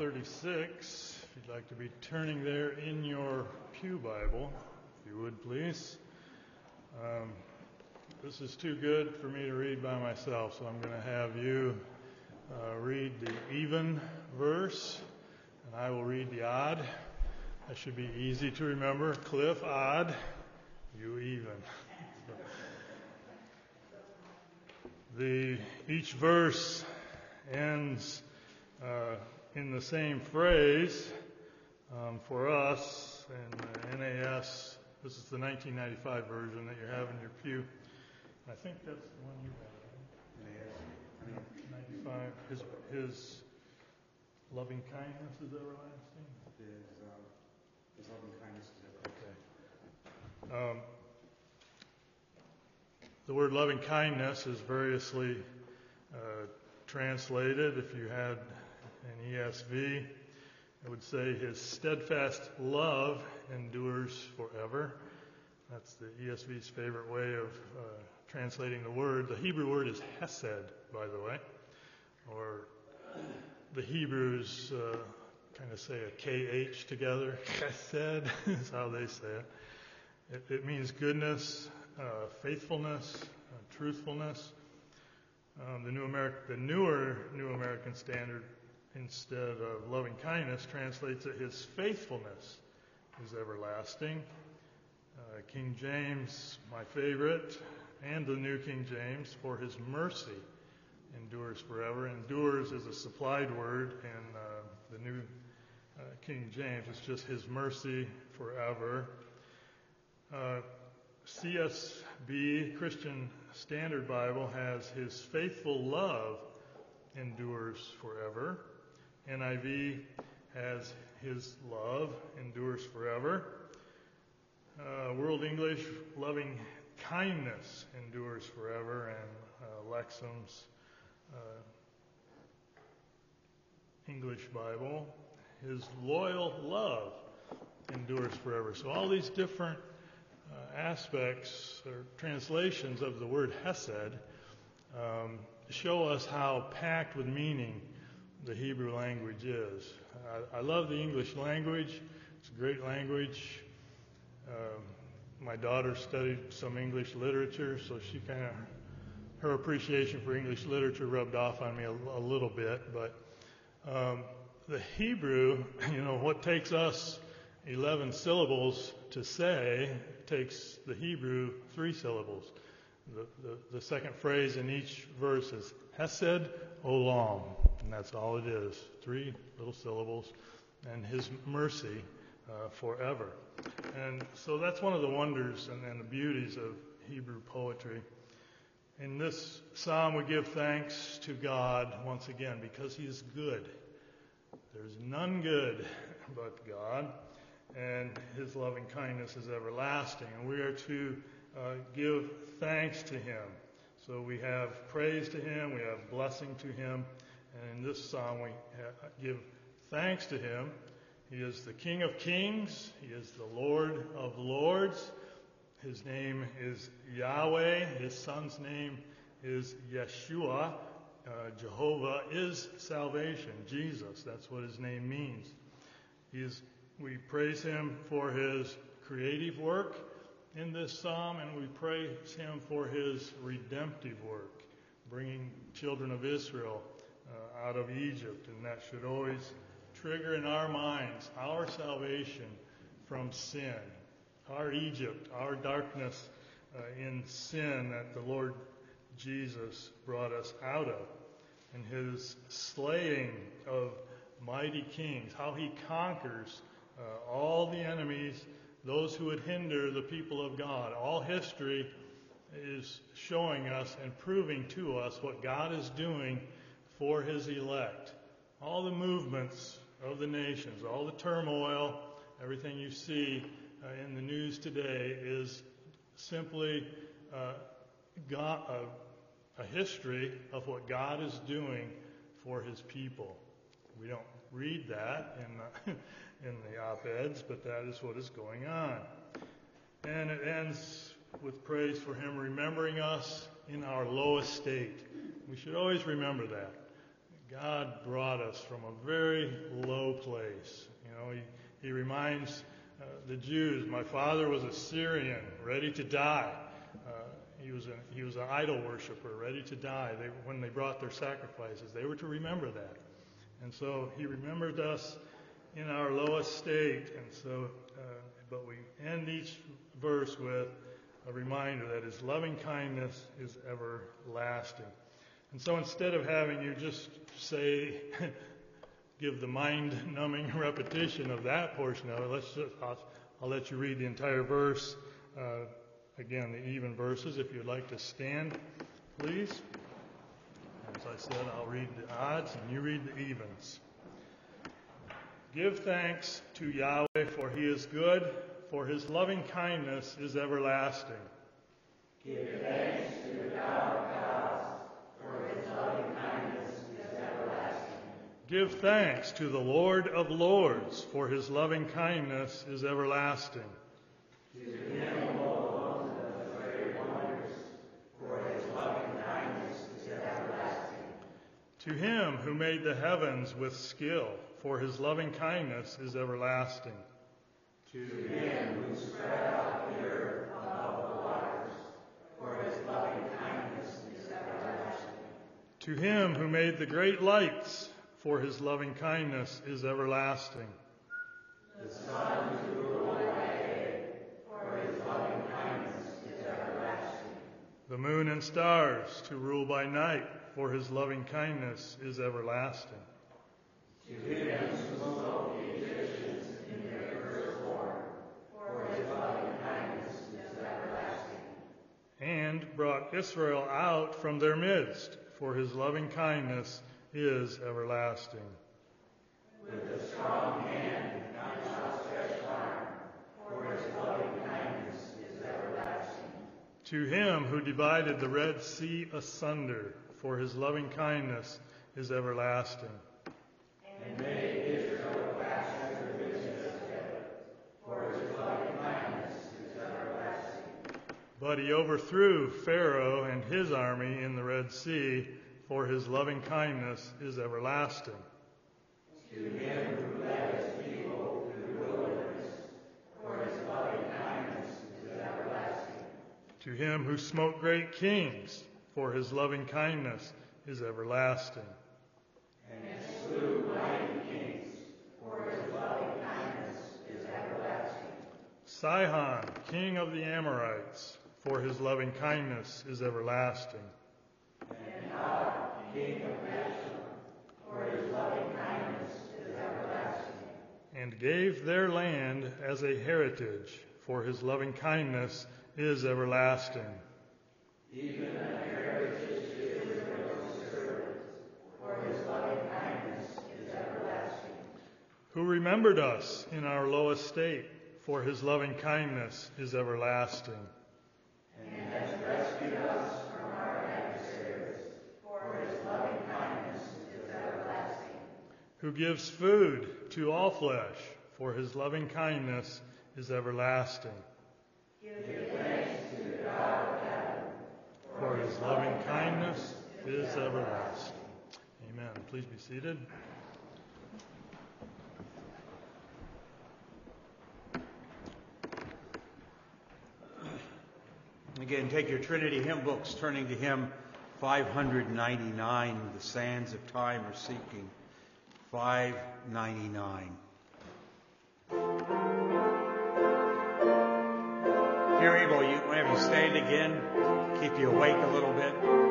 36. If you'd like to be turning there in your Pew Bible, if you would please. Um, this is too good for me to read by myself, so I'm going to have you uh, read the even verse, and I will read the odd. That should be easy to remember. Cliff, odd, you even. the each verse ends uh, in the same phrase um, for us in the NAS. This is the 1995 version that you have in your pew. I think that's the one you have. 95. His, his loving kindness is everlasting. His, uh, his loving kindness is everlasting. Okay. Um, the word loving kindness is variously uh, translated. If you had an ESV, it would say his steadfast love endures forever. That's the ESV's favorite way of uh, translating the word. The Hebrew word is hesed, by the way, or the Hebrews uh, kind of say a KH together. Chesed is how they say it. It, it means goodness, uh, faithfulness, uh, truthfulness. Um, the, New Ameri- the newer New American Standard, instead of loving kindness, translates it his faithfulness is everlasting. Uh, King James, my favorite, and the New King James, for his mercy endures forever. Endures is a supplied word in uh, the New uh, King James. It's just his mercy forever. Uh, CSB, Christian Standard Bible, has his faithful love endures forever. NIV has his love endures forever. Uh, World English, loving kindness endures forever. And uh, Lexham's uh, English Bible, his loyal love endures forever. So all these different uh, aspects or translations of the word hesed um, show us how packed with meaning the Hebrew language is. I, I love the English language. It's a great language. Um, my daughter studied some English literature, so she kind of her appreciation for English literature rubbed off on me a, a little bit. But um, the Hebrew, you know, what takes us 11 syllables to say takes the Hebrew three syllables. The, the, the second phrase in each verse is Hesed Olam, and that's all it is. Three little syllables, and His mercy uh, forever. And so that's one of the wonders and, and the beauties of Hebrew poetry. In this psalm, we give thanks to God once again because He is good. There's none good but God and his loving kindness is everlasting. And we are to uh, give thanks to him. So we have praise to him, we have blessing to him, and in this psalm we give thanks to him. He is the King of kings, he is the Lord of lords. His name is Yahweh, his son's name is Yeshua. Uh, Jehovah is salvation, Jesus. That's what his name means. We praise him for his creative work in this psalm, and we praise him for his redemptive work, bringing children of Israel uh, out of Egypt. And that should always trigger in our minds our salvation from sin, our Egypt, our darkness uh, in sin that the Lord Jesus brought us out of, and his slaying of mighty kings, how he conquers uh, all the enemies, those who would hinder the people of God. All history is showing us and proving to us what God is doing for his elect. All the movements of the nations, all the turmoil, everything you see uh, in the news today is simply uh, God, uh, a history of what God is doing for his people. We don't read that in in the op-eds, but that is what is going on. And it ends with praise for him remembering us in our lowest state. We should always remember that. God brought us from a very low place. You know, he, He reminds uh, the Jews, My father was a Syrian, ready to die. Uh, he was, a, he was an idol worshiper, ready to die. They, when they brought their sacrifices, they were to remember that. And so he remembered us in our lowest state. And so, uh, but we end each verse with a reminder that his loving kindness is everlasting. And so instead of having you just say, give the mind numbing repetition of that portion of it, let's just, I'll, I'll let you read the entire verse. Uh, again, the even verses. If you'd like to stand, please. As I said, I'll read the odds and you read the evens. Give thanks to Yahweh, for he is good, for his loving kindness is everlasting. Give thanks to our God, for his loving kindness is everlasting. Give thanks to the Lord of Lords, for his loving kindness is everlasting. To him alone the great wonders, for his loving kindness is everlasting. To him who made the heavens with skill, for his loving kindness is everlasting. To him who spread out the earth above the waters, for his loving kindness is everlasting. To him who made the great lights, for his loving kindness is everlasting. The sun to rule by day, for his loving kindness is everlasting. The moon and stars to rule by night, for his loving kindness is everlasting. To him who smote the Egyptians in their firstborn, for his loving kindness is everlasting. And brought Israel out from their midst, for his loving kindness is everlasting. With a strong hand and outstretched arm, for his loving kindness is everlasting. To him who divided the Red Sea asunder, for his loving kindness is everlasting. And made Israel pass through the midst of for his loving kindness is everlasting. But he overthrew Pharaoh and his army in the Red Sea, for his loving kindness is everlasting. To him who led his people through the wilderness, for his loving kindness is everlasting. To him who smote great kings, for his loving kindness is everlasting. And slew mighty kings, for his loving kindness is everlasting. Sihon, king of the Amorites, for his loving kindness is everlasting. And king of Bashan, for his loving kindness is everlasting. And gave their land as a heritage, for his loving kindness is everlasting. Even a heritage to Israel's servants, for his loving kindness is everlasting. Who remembered us in our low estate, for his loving kindness is everlasting. And has rescued us from our adversaries, for his loving kindness is everlasting. Who gives food to all flesh, for his loving kindness is everlasting. Give thanks to God heaven, For his loving kindness is everlasting. Amen. Please be seated. Again, take your Trinity hymn books, turning to hymn 599, The Sands of Time Are Sinking. 599. If you're able, you have you stand again, keep you awake a little bit.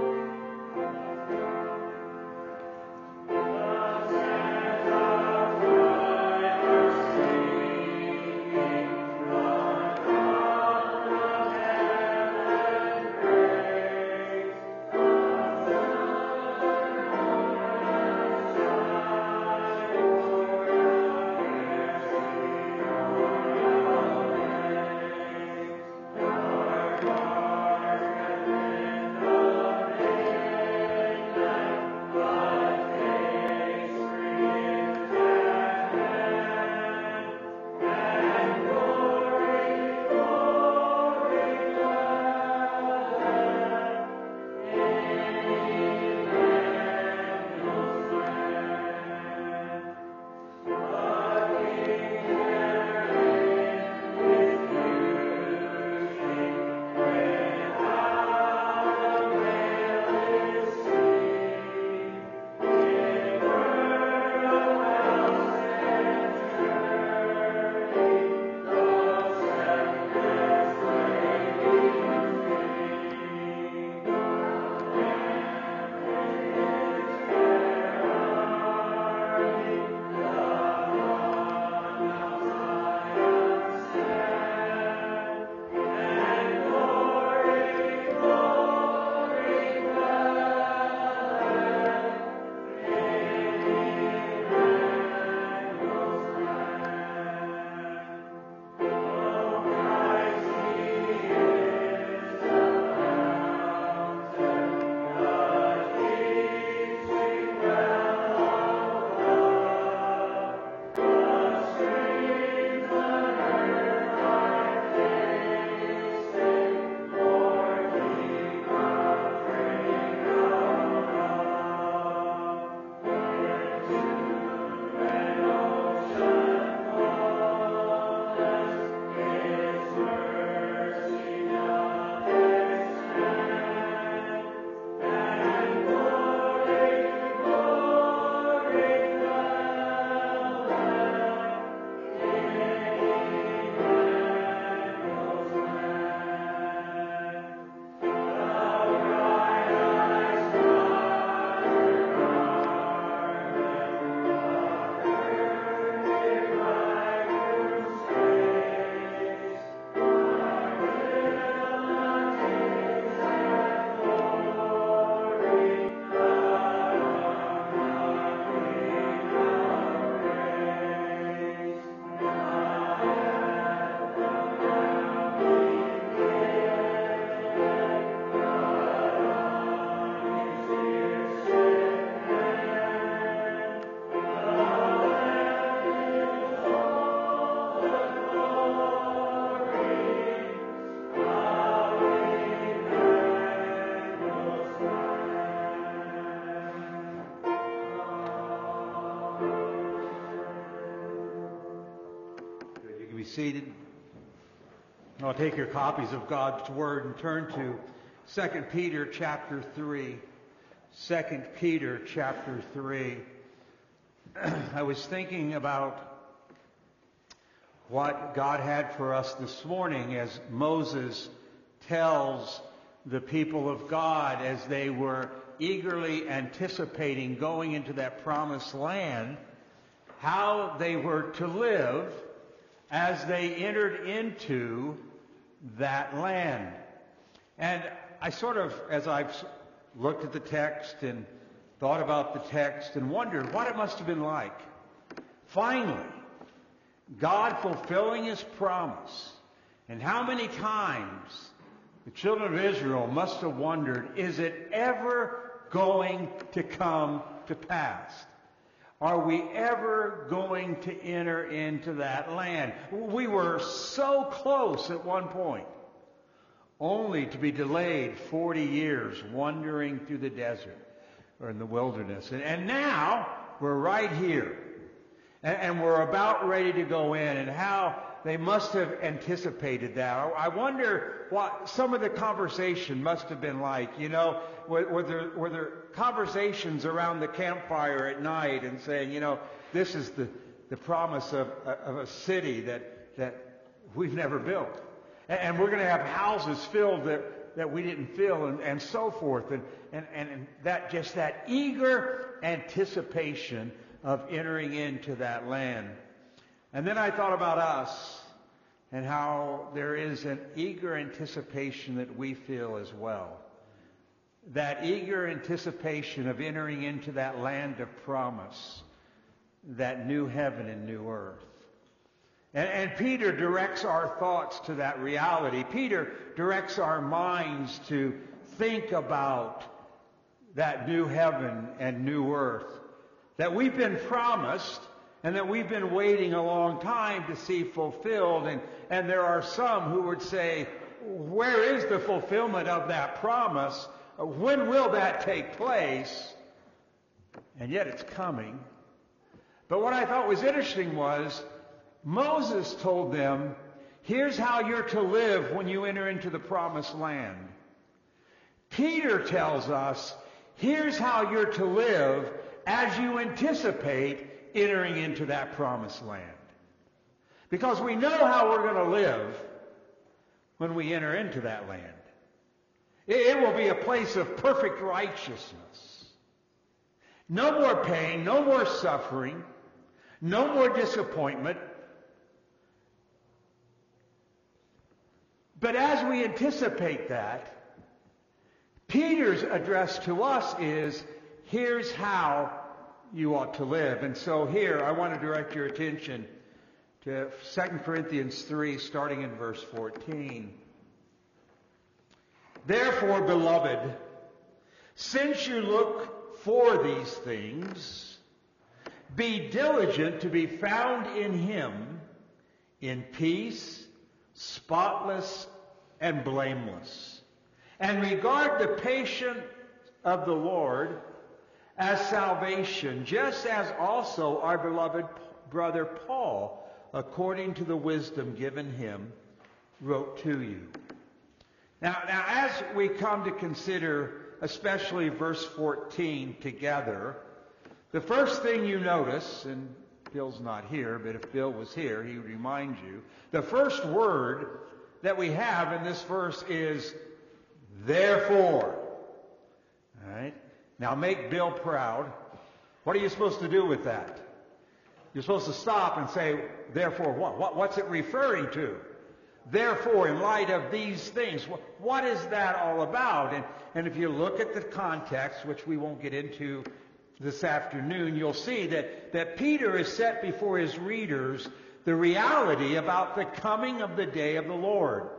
Seated. I'll take your copies of God's Word and turn to 2 Peter chapter 3. 2 Peter chapter 3. I was thinking about what God had for us this morning as Moses tells the people of God as they were eagerly anticipating going into that promised land, how they were to live as they entered into that land. And I sort of, as I've looked at the text and thought about the text and wondered what it must have been like. Finally, God fulfilling His promise. And how many times the children of Israel must have wondered, is it ever going to come to pass? Are we ever going to enter into that land? We were so close at one point, only to be delayed 40 years wandering through the desert or in the wilderness. And, and now we're right here. And, and we're about ready to go in. And how they must have anticipated that. I wonder what some of the conversation must have been like. You know, were, were, there, were there conversations around the campfire at night and saying, you know, this is the, the promise of, of a city that, that we've never built. And, and we're going to have houses filled that, that we didn't fill and, and so forth. And, and, and that just that eager anticipation of entering into that land. And then I thought about us and how there is an eager anticipation that we feel as well. That eager anticipation of entering into that land of promise, that new heaven and new earth. And, and, Peter directs our thoughts to that reality. Peter directs our minds to think about that new heaven and new earth that we've been promised and that we've been waiting a long time to see fulfilled. And, and there are some who would say, where is the fulfillment of that promise? When will that take place? And yet it's coming. But what I thought was interesting was Moses told them, here's how you're to live when you enter into the promised land. Peter tells us, here's how you're to live as you anticipate entering into that promised land. Because we know how we're going to live when we enter into that land. It will be a place of perfect righteousness. No more pain, no more suffering, no more disappointment. But as we anticipate that, Peter's address to us is, here's how you ought to live. And so here, I want to direct your attention to 2 Corinthians 3, starting in verse 14. Therefore, beloved, since you look for these things, be diligent to be found in him in peace, spotless, and blameless. And regard the patience of the Lord as salvation, just as also our beloved brother Paul, according to the wisdom given him, wrote to you. Now, now as we come to consider especially verse 14 together, the first thing you notice, and Bill's not here, but if Bill was here, he would remind you, the first word that we have in this verse is therefore. All right? Now make Bill proud. What are you supposed to do with that? You're supposed to stop and say, therefore what? what what's it referring to? Therefore, in light of these things, what is that all about? And, and if you look at the context, which we won't get into this afternoon, you'll see that, that Peter is set before his readers the reality about the coming of the day of the Lord.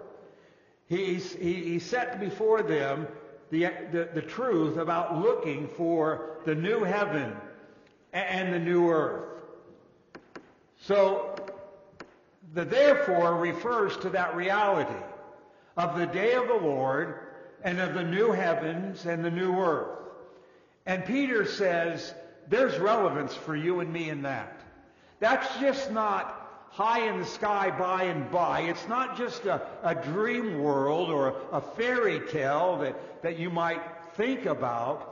He's, he, he set before them the, the, the truth about looking for the new heaven and the new earth. So, the therefore refers to that reality of the day of the Lord and of the new heavens and the new earth. And Peter says there's relevance for you and me in that. That's just not high in the sky by and by. It's not just a, a dream world or a fairy tale that, that you might think about.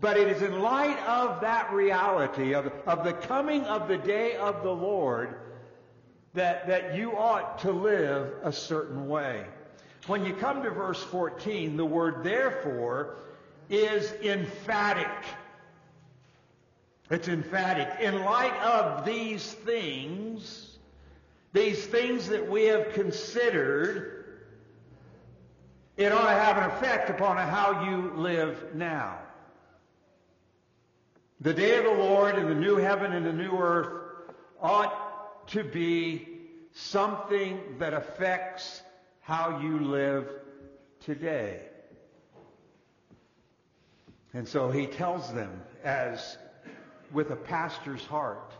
But it is in light of that reality, of, of the coming of the day of the Lord, that, that you ought to live a certain way. When you come to verse 14, the word therefore is emphatic. It's emphatic. In light of these things, these things that we have considered, it ought to have an effect upon how you live now. The day of the Lord and the new heaven and the new earth ought to be something that affects how you live today. And so he tells them as with a pastor's heart,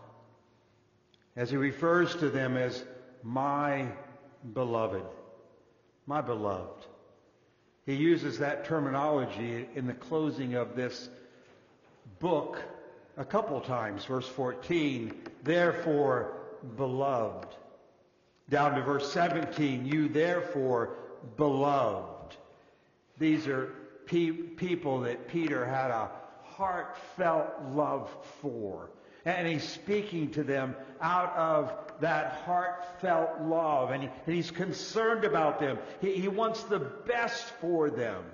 as he refers to them as my beloved, my beloved. He uses that terminology in the closing of this book a couple times. Verse 14, therefore, beloved. Down to verse 17, you therefore, beloved. These are pe- people that Peter had a heartfelt love for. And he's speaking to them out of that heartfelt love. And, he, and he's concerned about them. He, he wants the best for them.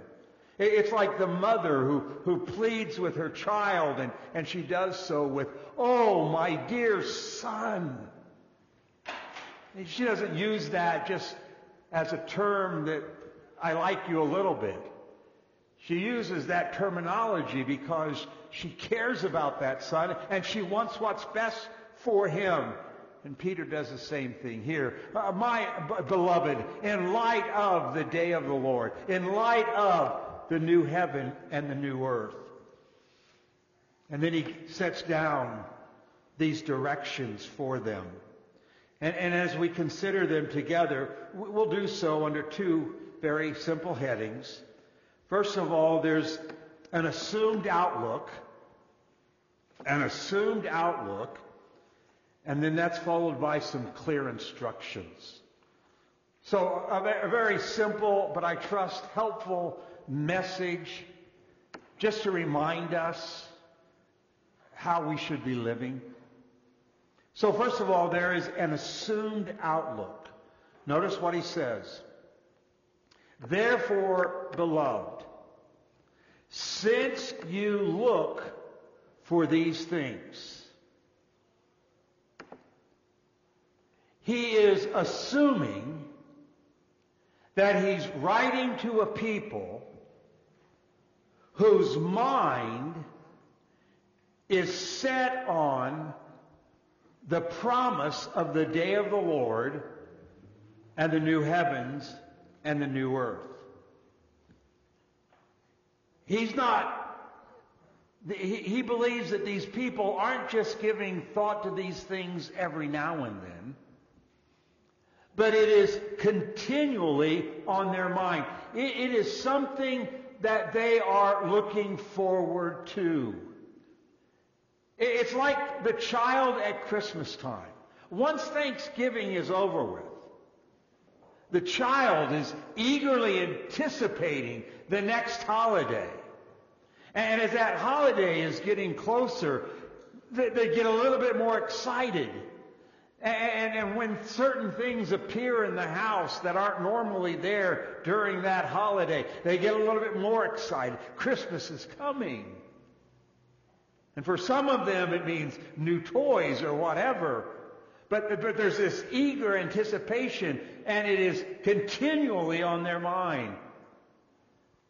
It's like the mother who, who pleads with her child, and, and she does so with, Oh, my dear son. And she doesn't use that just as a term that I like you a little bit. She uses that terminology because she cares about that son and she wants what's best for him. And Peter does the same thing here. Uh, my b- beloved, in light of the day of the Lord, in light of the new heaven and the new earth. And then he sets down these directions for them. And, and as we consider them together, we'll do so under two very simple headings. First of all, there's an assumed outlook, an assumed outlook, and then that's followed by some clear instructions. So a, very simple, but I trust helpful message just to remind us how we should be living. So first of all, there is an assumed outlook. Notice what he says. Therefore, beloved, since you look for these things, he is assuming that he's writing to a people whose mind is set on the promise of the day of the Lord and the new heavens and the new earth. He's not, he, believes that these people aren't just giving thought to these things every now and then, but it is continually on their mind. it, is something that they are looking forward to. It's like the child at Christmas time. Once Thanksgiving is over with, the child is eagerly anticipating the next holiday. And as that holiday is getting closer, they, get a little bit more excited. And, and, when certain things appear in the house that aren't normally there during that holiday, they get a little bit more excited. Christmas is coming. And for some of them, it means new toys or whatever. But, but there's this eager anticipation, and it is continually on their mind.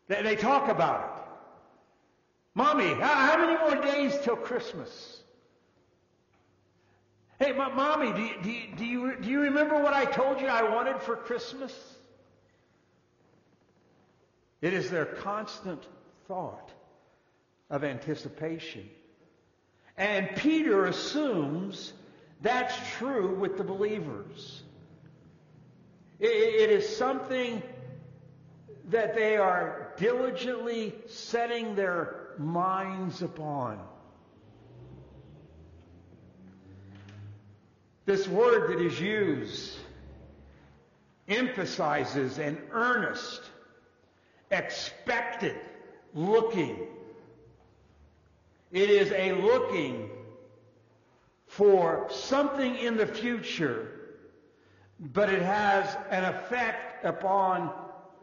They, they talk about it. Mommy, how, how many more days till Christmas? Hey, mommy, do you, do, you, do, you, do you remember what I told you I wanted for Christmas? It is their constant thought of anticipation. And Peter assumes that's true with the believers. It, is something that they are diligently setting their minds upon. This word that is used emphasizes an earnest, expected looking. It is a looking for something in the future, but it has an effect upon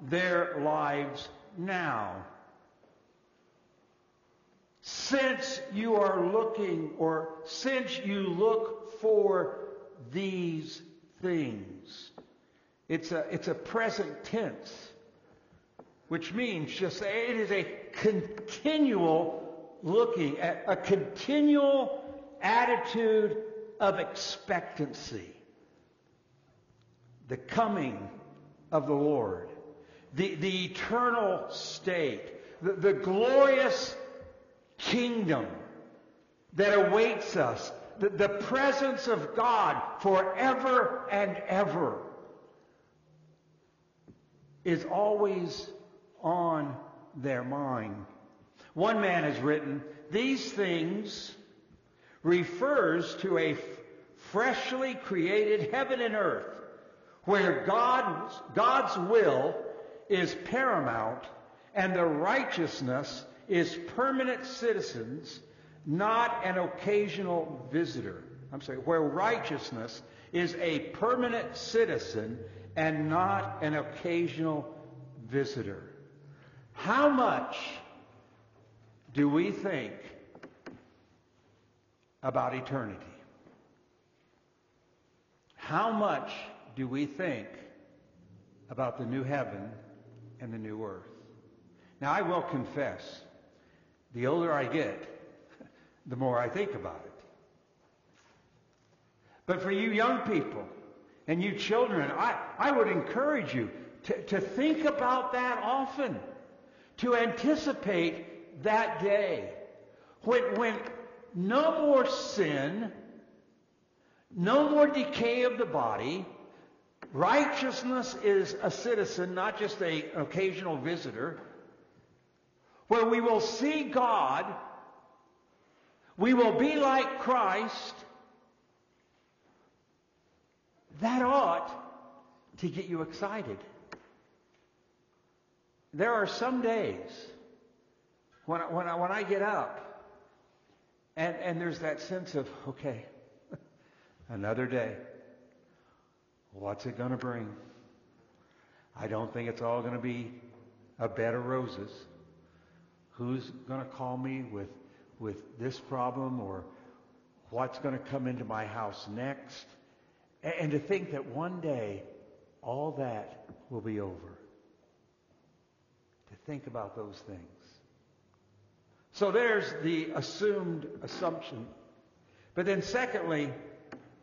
their lives now. Since you are looking, or since you look for these things, it's a, it's a present tense, which means just it is a continual looking, a, a continual attitude of expectancy. The coming of the Lord, the, the eternal state, the, the glorious kingdom that awaits us, the, the presence of God forever and ever is always on their mind. One man has written, these things refers to a freshly created heaven and earth where God's, God's will is paramount and the righteousness is permanent citizens, not an occasional visitor. I'm sorry, where righteousness is a permanent citizen and not an occasional visitor. How much do we think about eternity? How much do we think about the new heaven and the new earth? Now, I will confess, the older I get, the more I think about it. But for you young people and you children, I, I would encourage you to, to think about that often, to anticipate that day when, when no more sin, no more decay of the body, righteousness is a citizen, not just an occasional visitor, where we will see God, we will be like Christ, that ought to get you excited. There are some days when I, when I, when I get up and, and there's that sense of, okay, another day. What's it going to bring? I don't think it's all going to be a bed of roses. Who's going to call me with, with this problem or what's going to come into my house next? And, and to think that one day all that will be over. To think about those things. So there's the assumed assumption. But then secondly,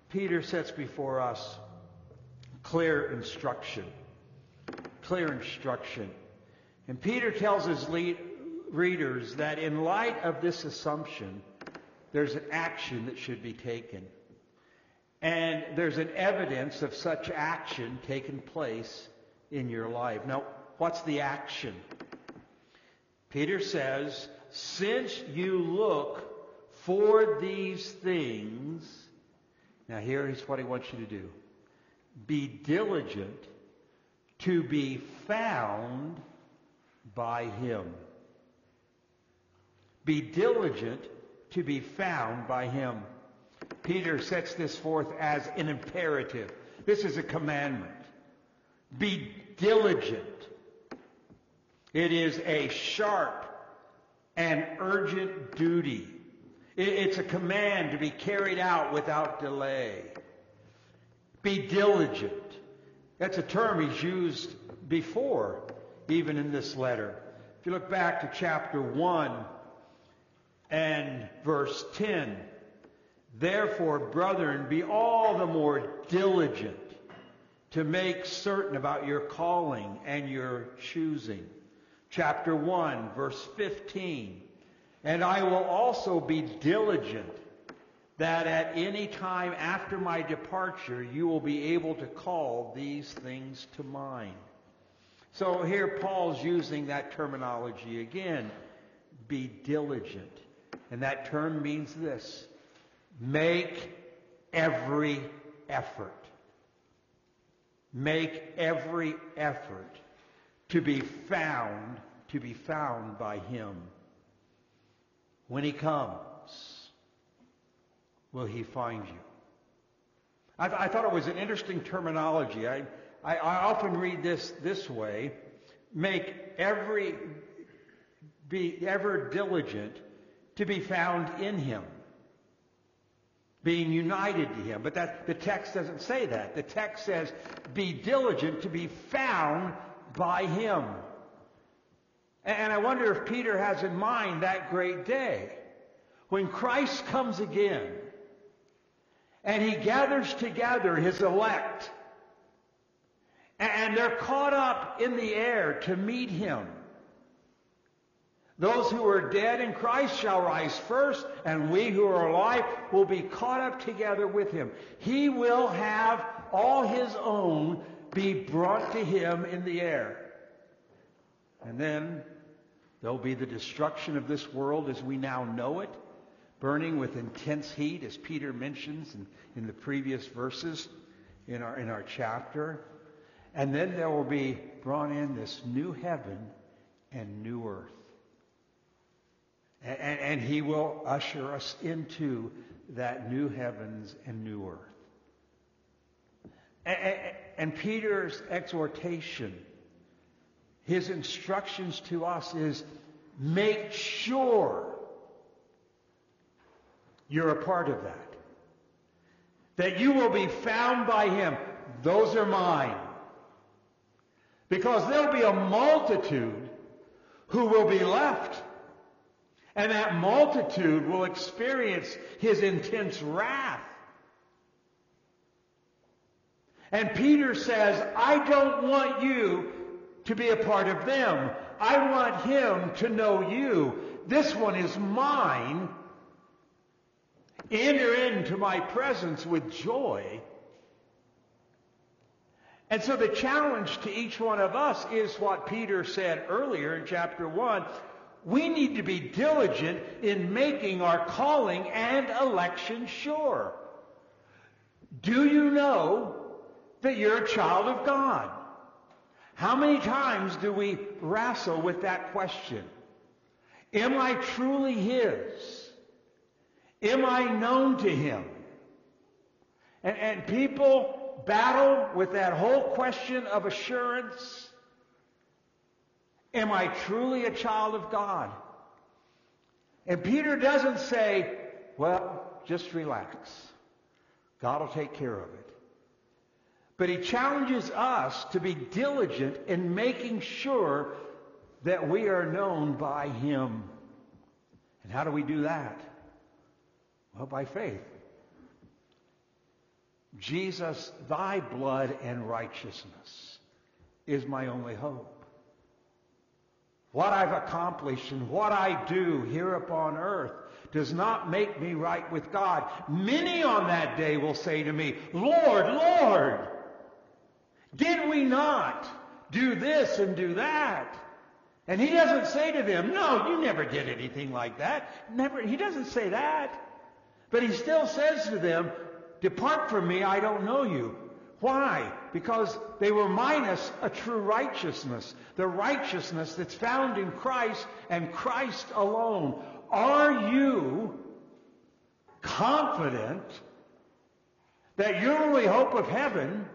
Peter sets before us clear instruction. Clear instruction. And Peter tells his lead, readers that in light of this assumption, there's an action that should be taken. And there's an evidence of such action taking place in your life. Now, what's the action? Peter says, since you look for these things, now here is what he wants you to do. Be diligent to be found by him. Be diligent to be found by him. Peter sets this forth as an imperative. This is a commandment. Be diligent. It is a sharp and urgent duty. It's a command to be carried out without delay. Be diligent. That's a term he's used before, even in this letter. If you look back to chapter 1 and verse 10, Therefore, brethren, be all the more diligent to make certain about your calling and your choosing. Chapter 1, verse 15. And I will also be diligent that at any time after my departure you will be able to call these things to mind. So here Paul's using that terminology again. Be diligent. And that term means this Make every effort. Make every effort to be found, to be found by him. When he comes, will he find you? I, I thought it was an interesting terminology. I, I, I often read this this way. Make every, be ever diligent to be found in him being united to him. But that, the text doesn't say that. The text says, be diligent to be found by him. And I wonder if Peter has in mind that great day when Christ comes again and he gathers together his elect and they're caught up in the air to meet him. Those who are dead in Christ shall rise first, and we who are alive will be caught up together with him. He will have all his own be brought to him in the air. And then there'll be the destruction of this world as we now know it, burning with intense heat, as Peter mentions in, in the previous verses in our, in our chapter. And then there will be brought in this new heaven and new earth. And, and, he will usher us into that new heavens and new earth. And, and Peter's exhortation, his instructions to us is make sure you're a part of that. That you will be found by him. Those are mine. Because there'll be a multitude who will be left and that multitude will experience his intense wrath. And Peter says, I don't want you to be a part of them. I want him to know you. This one is mine. Enter into my presence with joy. And so the challenge to each one of us is what Peter said earlier in chapter 1 we need to be diligent in making our calling and election sure. Do you know that you're a child of God? How many times do we wrestle with that question? Am I truly His? Am I known to Him? And, and people battle with that whole question of assurance Am I truly a child of God? And Peter doesn't say, well, just relax. God will take care of it. But he challenges us to be diligent in making sure that we are known by him. And how do we do that? Well, by faith. Jesus, thy blood and righteousness is my only hope what I've accomplished and what I do here upon earth does not make me right with God. Many on that day will say to me, Lord, Lord, did we not do this and do that? And he doesn't say to them, no, you never did anything like that. Never, he doesn't say that. But he still says to them, depart from me, I don't know you. Why? Because they were minus a true righteousness, the righteousness that's found in Christ and Christ alone. Are you confident that your only hope of heaven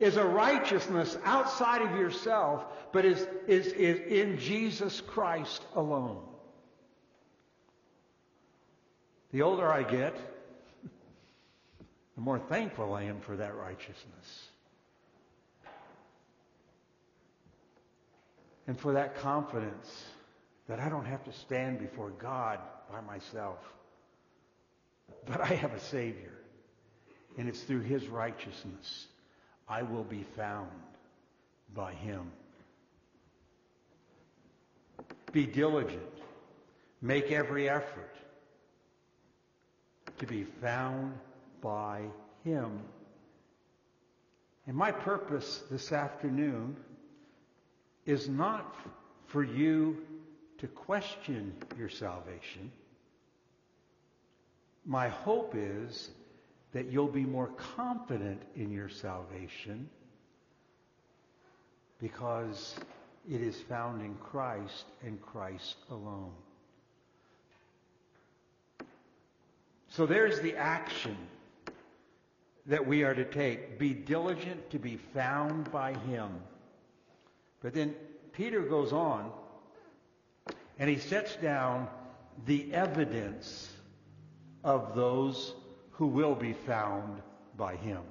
is a righteousness outside of yourself, but is, is, is in Jesus Christ alone? The older I get, the more thankful I am for that righteousness. And for that confidence that I don't have to stand before God by myself. But I have a Savior. And it's through His righteousness I will be found by Him. Be diligent. Make every effort to be found by him. And my purpose this afternoon is not for you to question your salvation. My hope is that you'll be more confident in your salvation because it is found in Christ and Christ alone. So there's the action that we are to take. Be diligent to be found by him. But then Peter goes on and he sets down the evidence of those who will be found by him.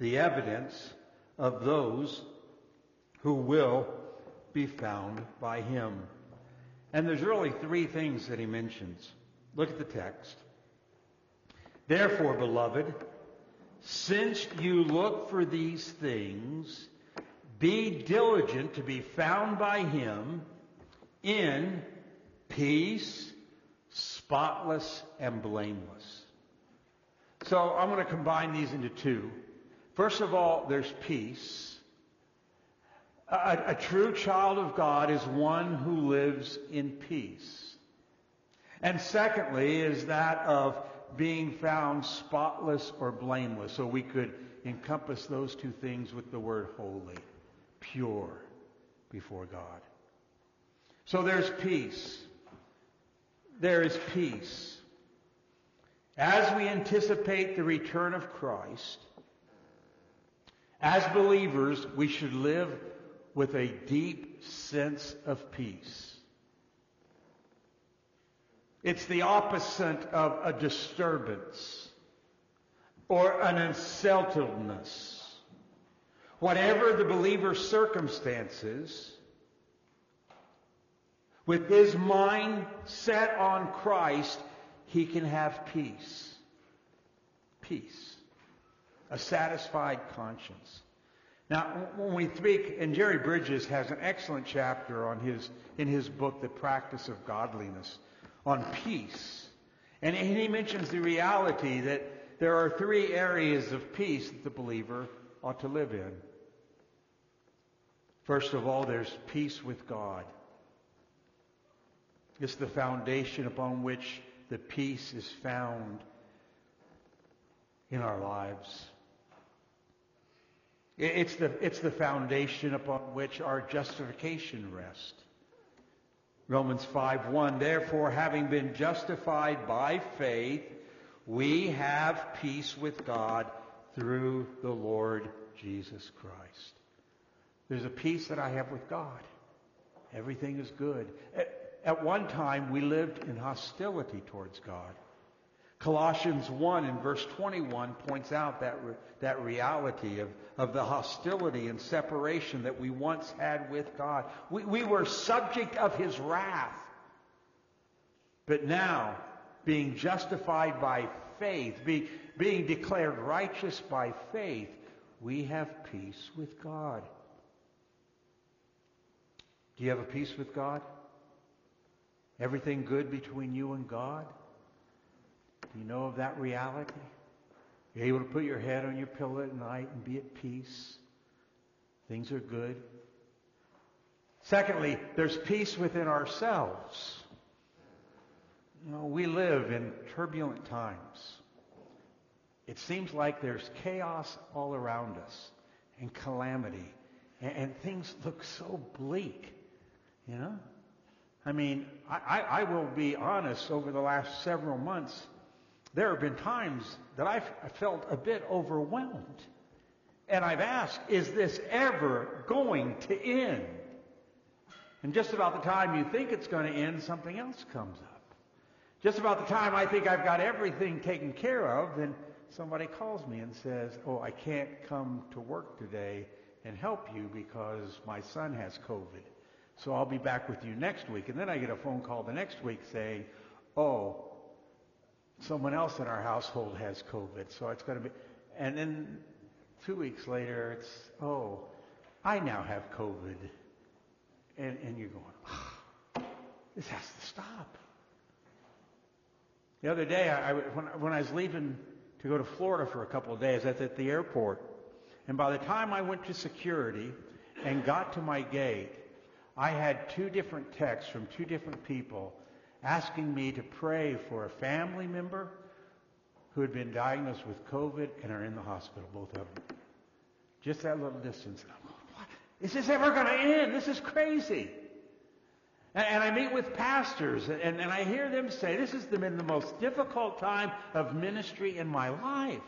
The evidence of those who will be found by him. And there's really three things that he mentions. Look at the text. Therefore, beloved, since you look for these things, be diligent to be found by him in peace, spotless, and blameless. So I'm going to combine these into two. First of all, there's peace. A, a, true child of God is one who lives in peace. And secondly is that of being found spotless or blameless. So we could encompass those two things with the word holy, pure before God. So there's peace. There is peace. As we anticipate the return of Christ, as believers, we should live with a deep sense of peace. It's the opposite of a disturbance or an unsettledness. Whatever the believer's circumstances, with his mind set on Christ, he can have peace. Peace. A satisfied conscience. Now, when we speak, and Jerry Bridges has an excellent chapter on his, in his book, The Practice of Godliness on peace. And he mentions the reality that there are three areas of peace that the believer ought to live in. First of all, there's peace with God. It's the foundation upon which the peace is found in our lives. It's the, it's the foundation upon which our justification rests. Romans 5:1 Therefore having been justified by faith we have peace with God through the Lord Jesus Christ. There's a peace that I have with God. Everything is good. At, at one time we lived in hostility towards God. Colossians 1 in verse 21 points out that, re- that reality of, of the hostility and separation that we once had with God. We, we were subject of his wrath. But now, being justified by faith, be, being declared righteous by faith, we have peace with God. Do you have a peace with God? Everything good between you and God? Do you know of that reality? You're able to put your head on your pillow at night and be at peace. Things are good. Secondly, there's peace within ourselves. You know, we live in turbulent times. It seems like there's chaos all around us and calamity, and, and things look so bleak. You know? I mean, I, I, will be honest, over the last several months, there have been times that I've felt a bit overwhelmed. And I've asked, is this ever going to end? And just about the time you think it's going to end, something else comes up. Just about the time I think I've got everything taken care of, then somebody calls me and says, oh, I can't come to work today and help you because my son has COVID. So I'll be back with you next week. And then I get a phone call the next week saying, oh, someone else in our household has COVID, so it's going to be. And then two weeks later, it's, oh, I now have COVID. And, and you're going, oh, this has to stop. The other day, I, when, when I was leaving to go to Florida for a couple of days, I was at the airport. And by the time I went to security and got to my gate, I had two different texts from two different people asking me to pray for a family member who had been diagnosed with COVID and are in the hospital, both of them. Just that little distance. What? Is this ever going to end? This is crazy. And, and I meet with pastors, and, and I hear them say, this has been the most difficult time of ministry in my life.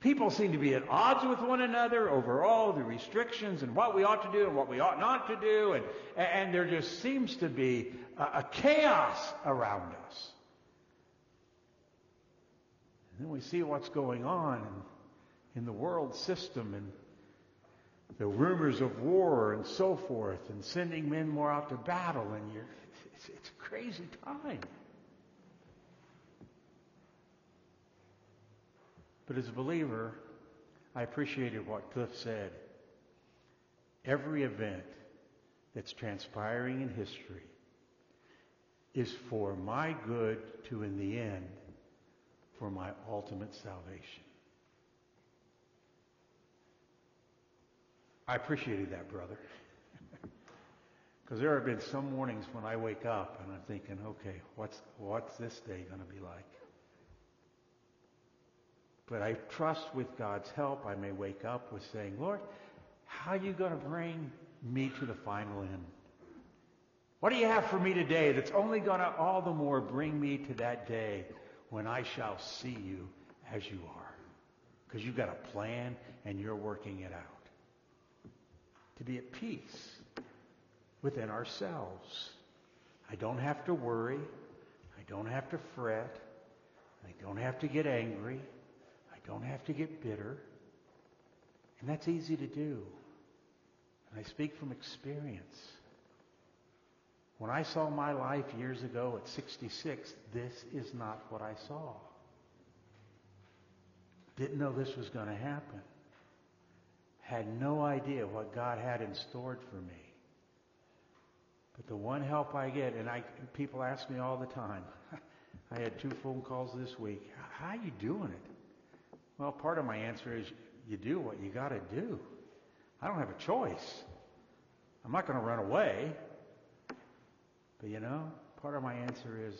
People seem to be at odds with one another over all the restrictions and what we ought to do and what we ought not to do. And, and there just seems to be a, a chaos around us. And then we see what's going on in, in the world system and the rumors of war and so forth and sending men more out to battle. And you're, it's, it's a crazy time. But as a believer, I appreciated what Cliff said. Every event that's transpiring in history is for my good to, in the end, for my ultimate salvation. I appreciated that, brother. Because there have been some mornings when I wake up and I'm thinking, okay, what's, what's this day going to be like? But I trust with God's help, I may wake up with saying, Lord, how are you going to bring me to the final end? What do you have for me today that's only going to all the more bring me to that day when I shall see you as you are? Because you've got a plan and you're working it out. To be at peace within ourselves. I don't have to worry. I don't have to fret. I don't have to get angry. Don't have to get bitter. And that's easy to do. And I speak from experience. When I saw my life years ago at 66, this is not what I saw. Didn't know this was going to happen. Had no idea what God had in store for me. But the one help I get, and I, people ask me all the time, I had two phone calls this week. How are you doing it? Well, part of my answer is you do what you got to do. I don't have a choice. I'm not going to run away. But you know, part of my answer is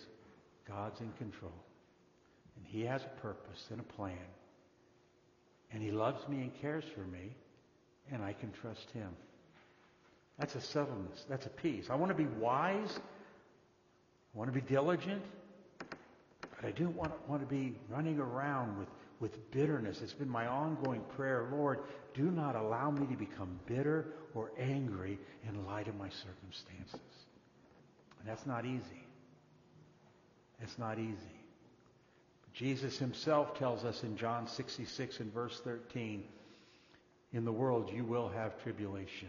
God's in control. And He has a purpose and a plan. And He loves me and cares for me. And I can trust Him. That's a settledness. That's a peace. I want to be wise. I want to be diligent. But I do want, want to be running around with with bitterness. It's been my ongoing prayer, Lord, do not allow me to become bitter or angry in light of my circumstances. And that's not easy. It's not easy. Jesus himself tells us in John 66 and verse 13, in the world you will have tribulation.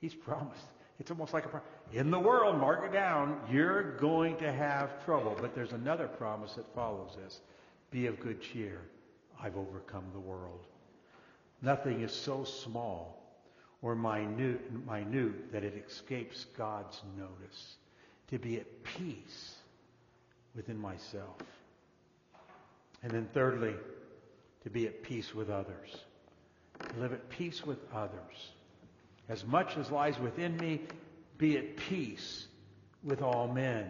He's promised. It's almost like a promise. In the world, mark it down, you're going to have trouble. But there's another promise that follows this. Be of good cheer. I've overcome the world. Nothing is so small or minute, minute that it escapes God's notice. To be at peace within myself. And then thirdly, to be at peace with others. To live at peace with others. As much as lies within me, be at peace with all men.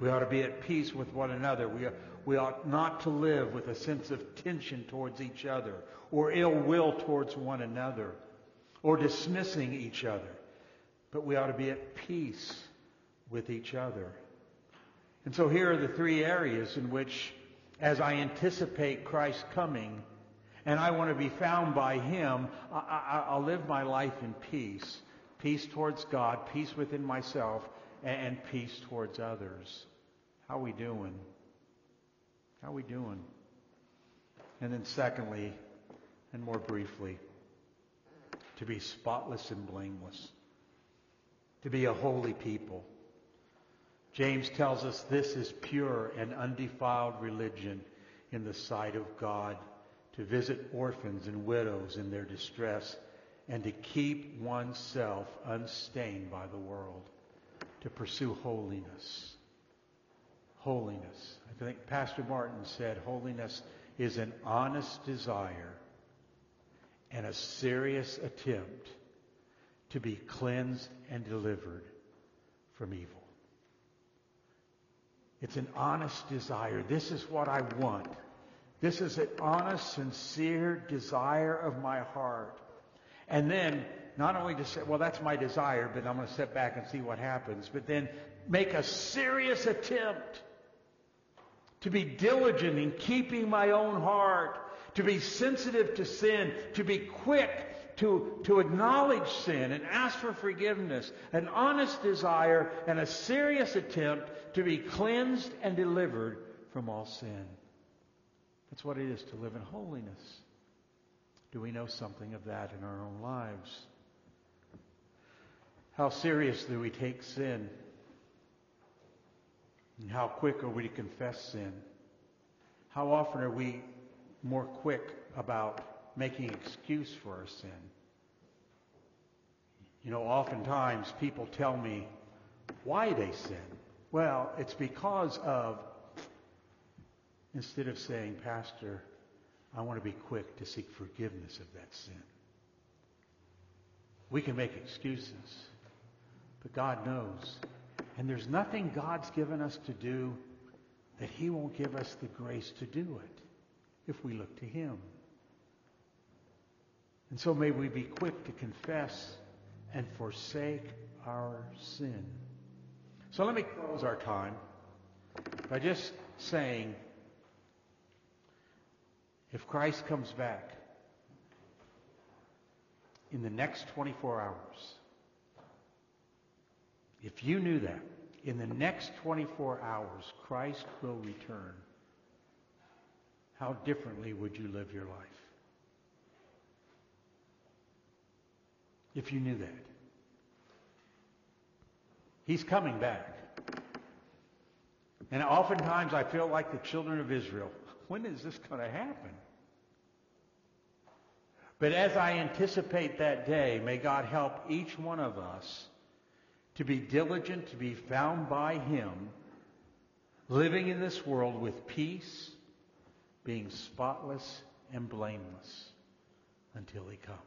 We ought to be at peace with one another. We, we ought not to live with a sense of tension towards each other or ill will towards one another or dismissing each other. But we ought to be at peace with each other. And so here are the three areas in which, as I anticipate Christ's coming, and I want to be found by Him, I, will live my life in peace. Peace towards God, peace within myself, and peace towards others. How are we doing? How are we doing? And then secondly, and more briefly, to be spotless and blameless. To be a holy people. James tells us this is pure and undefiled religion in the sight of God, to visit orphans and widows in their distress, and to keep oneself unstained by the world, to pursue holiness. Holiness. I think Pastor Martin said holiness is an honest desire and a serious attempt to be cleansed and delivered from evil. It's an honest desire. This is what I want. This is an honest, sincere desire of my heart. And then not only to say, well, that's my desire, but I'm going to step back and see what happens, but then make a serious attempt to be diligent in keeping my own heart, to be sensitive to sin, to be quick to, to acknowledge sin and ask for forgiveness, an honest desire and a serious attempt to be cleansed and delivered from all sin. That's what it is to live in holiness. Do we know something of that in our own lives? How seriously we take sin? And how quick are we to confess sin? How often are we more quick about making excuse for our sin? You know, oftentimes people tell me why they sin. Well, it's because of, instead of saying, Pastor, I want to be quick to seek forgiveness of that sin. We can make excuses, but God knows. And there's nothing God's given us to do that He won't give us the grace to do it if we look to Him. And so may we be quick to confess and forsake our sin. So let me close our time by just saying, if Christ comes back in the next 24 hours, if you knew that, in the next 24 hours, Christ will return, how differently would you live your life? If you knew that. He's coming back. And oftentimes I feel like the children of Israel. When is this going to happen? But as I anticipate that day, may God help each one of us to be diligent, to be found by Him, living in this world with peace, being spotless and blameless until He comes.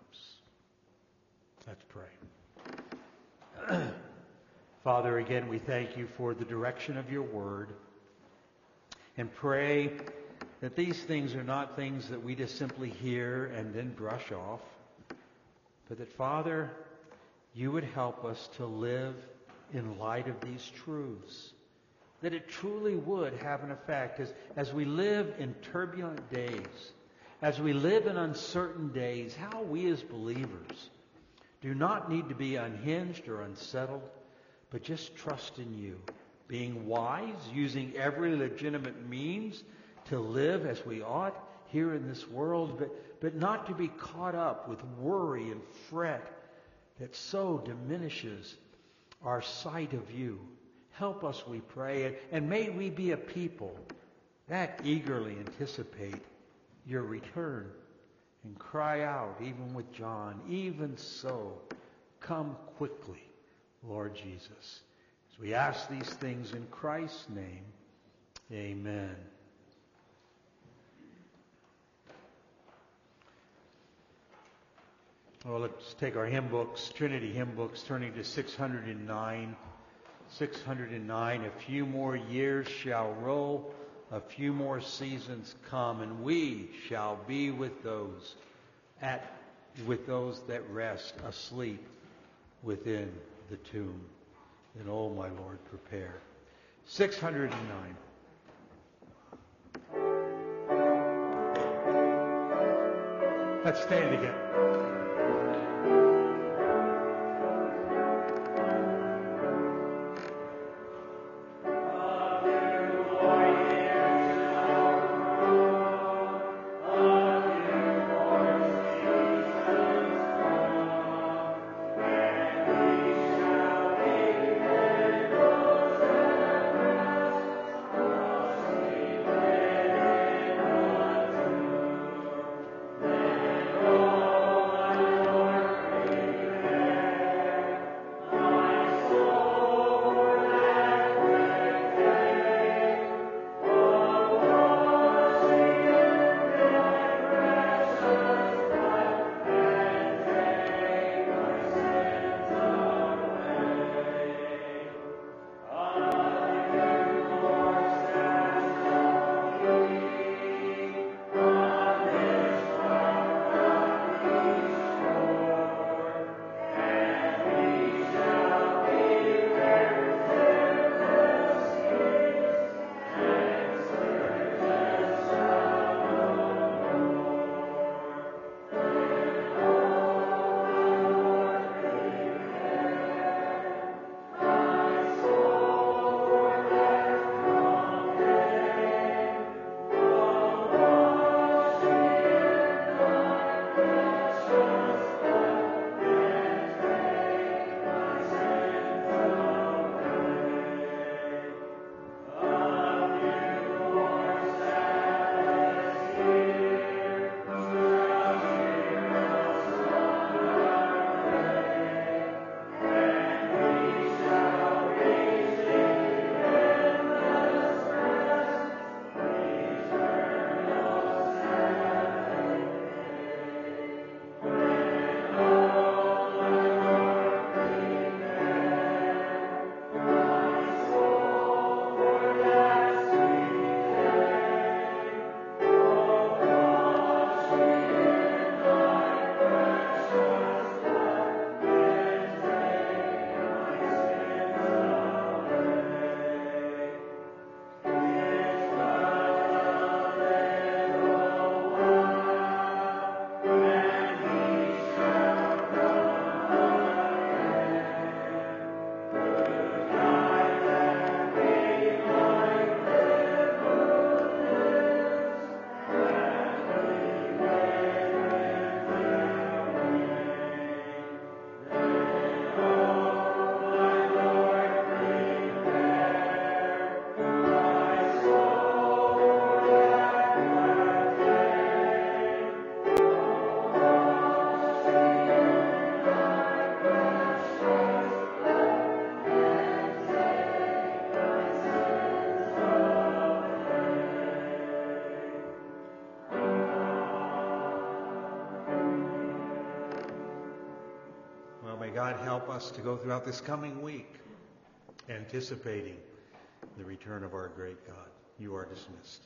Let's pray. Father, again, we thank you for the direction of your word and pray that these things are not things that we just simply hear and then brush off, but that, Father, you would help us to live in light of these truths. That it truly would have an effect as, as we live in turbulent days, as we live in uncertain days, how we as believers do not need to be unhinged or unsettled, but just trust in you. Being wise, using every legitimate means to live as we ought here in this world, but, but not to be caught up with worry and fret that so diminishes our sight of you. Help us, we pray, and, may we be a people that eagerly anticipate your return and cry out, even with John, even so, come quickly, Lord Jesus. As we ask these things in Christ's name, amen. Well, let's take our hymn books, Trinity hymn books, turning to 609. 609. A few more years shall roll, a few more seasons come, and we shall be with those at with those that rest asleep within the tomb. Then, oh my Lord, prepare. 609. Let's stand again. Us to go throughout this coming week anticipating the return of our great God. You are dismissed.